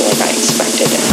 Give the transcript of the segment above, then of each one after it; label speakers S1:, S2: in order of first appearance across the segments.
S1: more than I expected.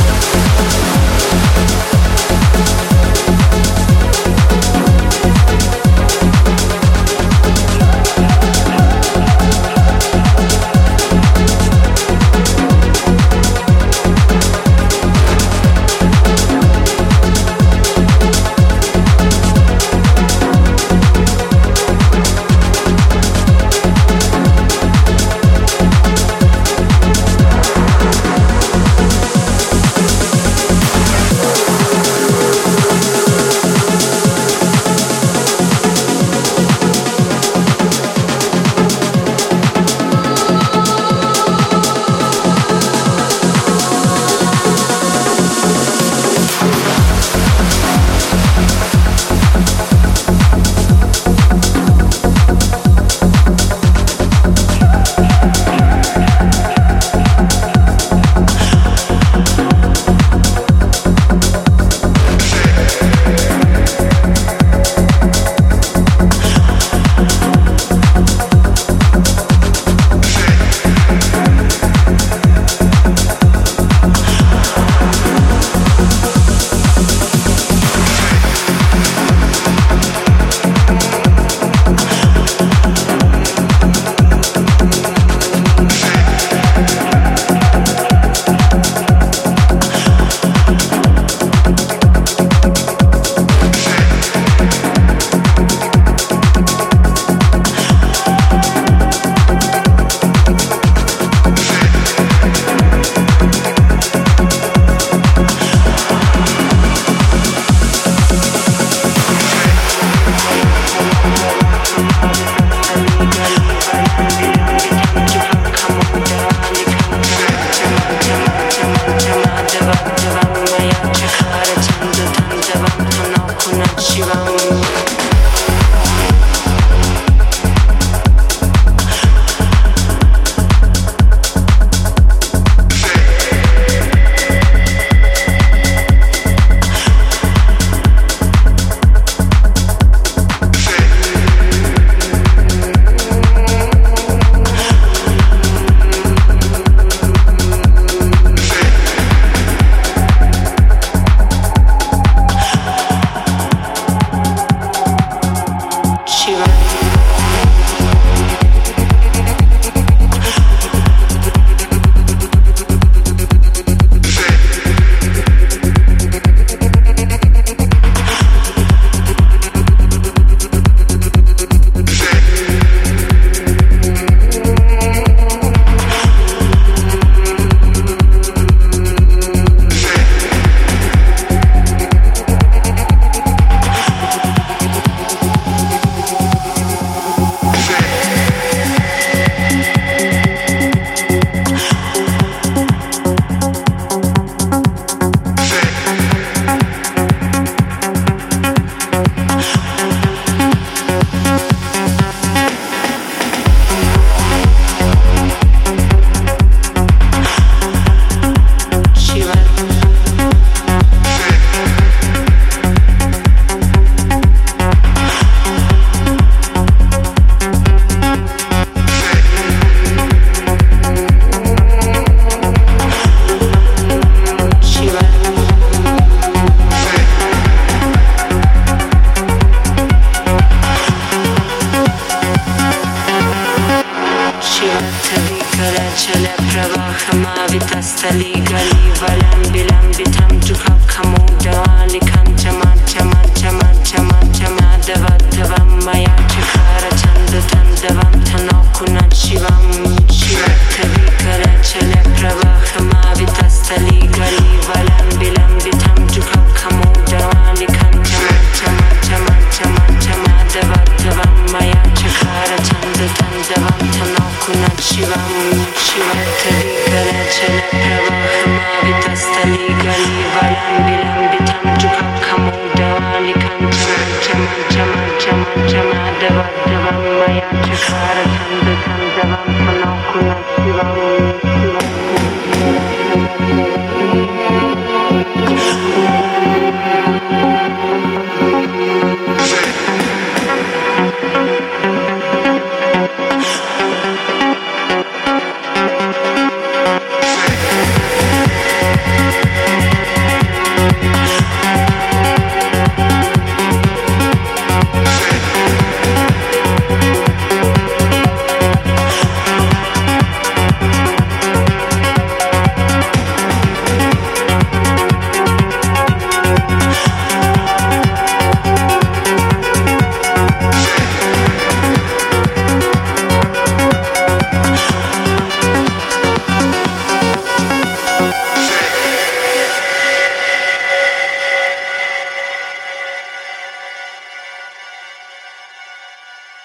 S1: she.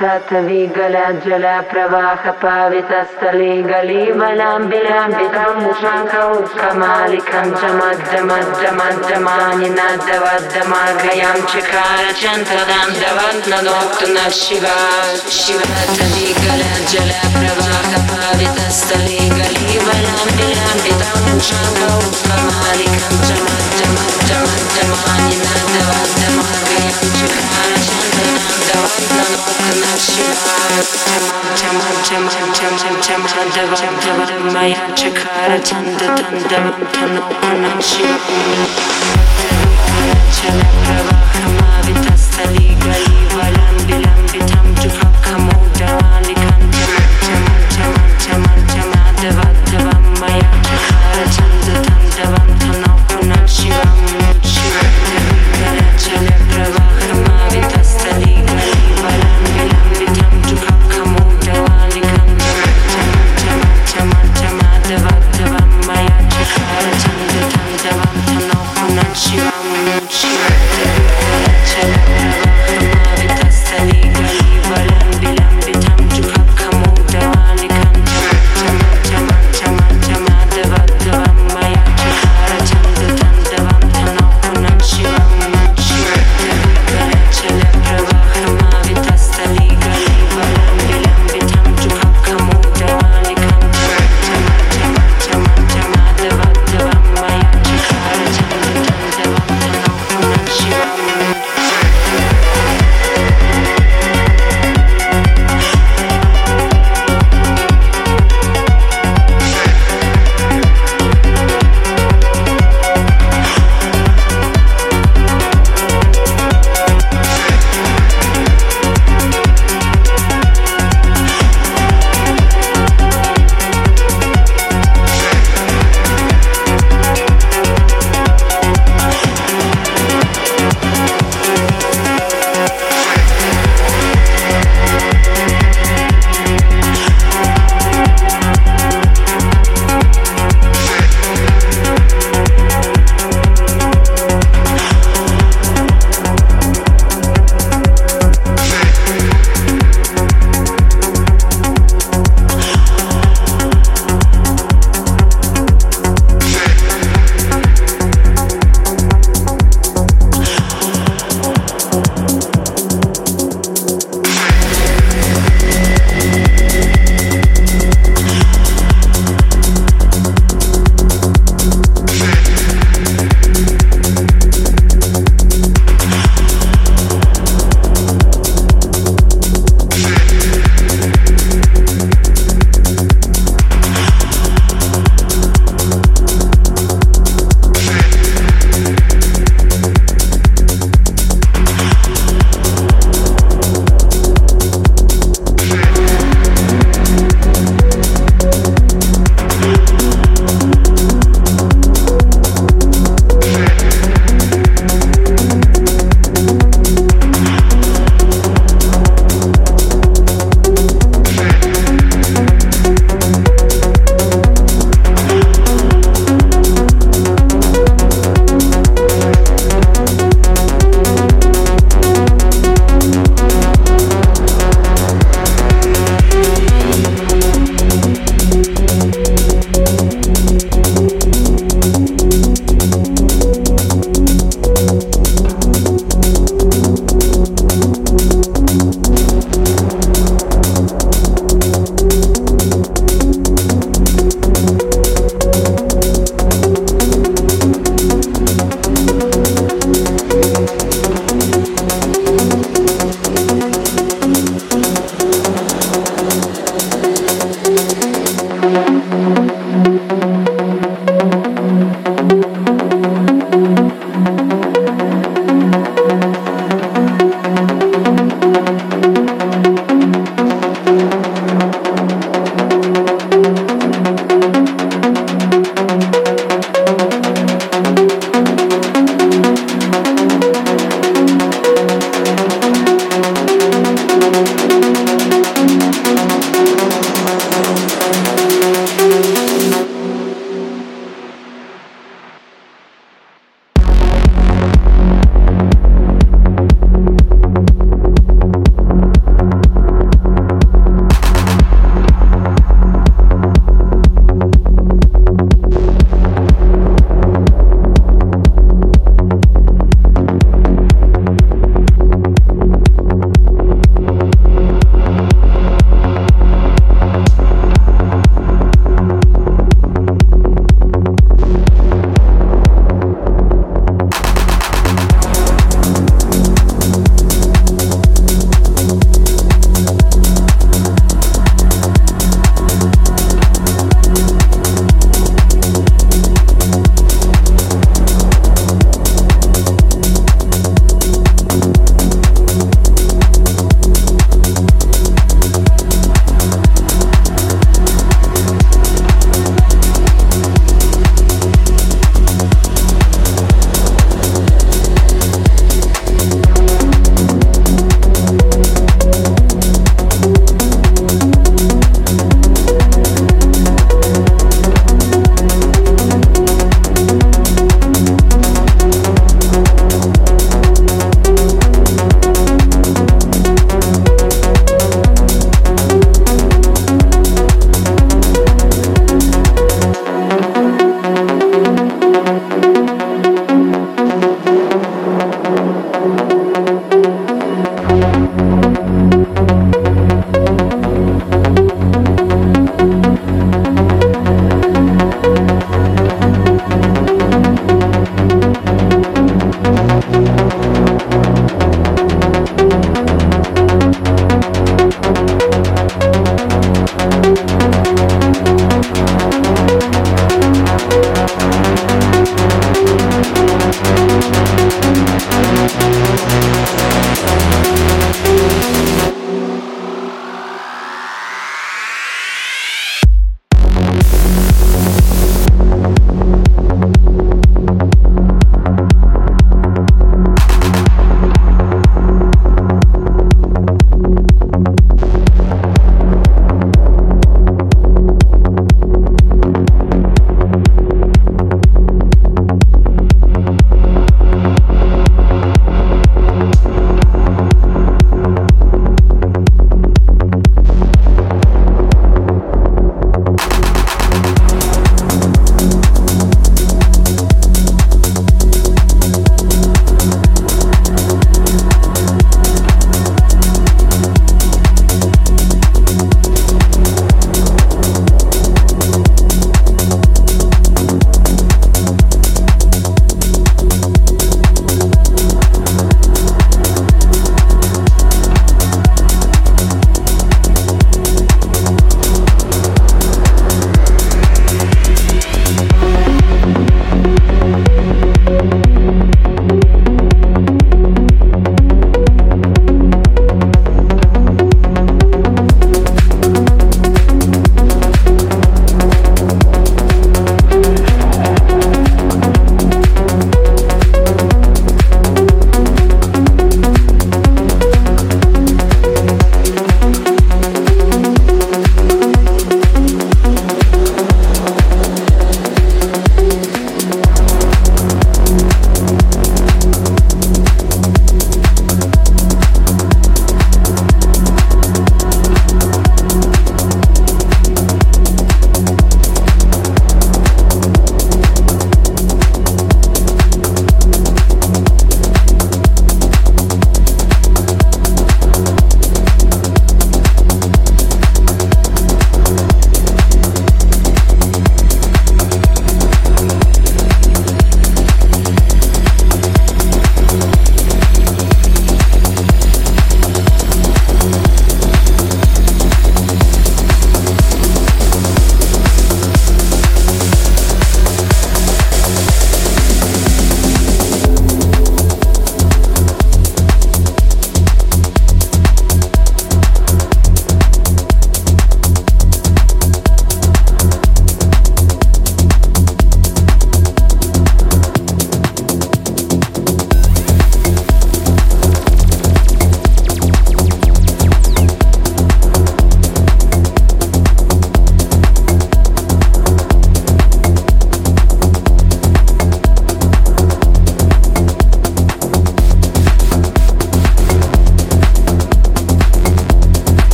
S2: तत्वीगलज्जल प्रवाह पावितस्थले गलीबलाम्बिलाम्बितं शाखौ कमालिकं च मध्यमध्यमध्यमानि नद्दवद्दमार्गयां चकार चन्द्रदां दवद्नोक्तु न शिवा शिव तत्वीगलज्जल प्रवाह पावितस्थले गलीबलाम्बिलाम्बितं शाखौ कमालिकं च चकार Maya çıkar
S3: tandı tandı tanı ona çiğ Çelepe
S4: bakım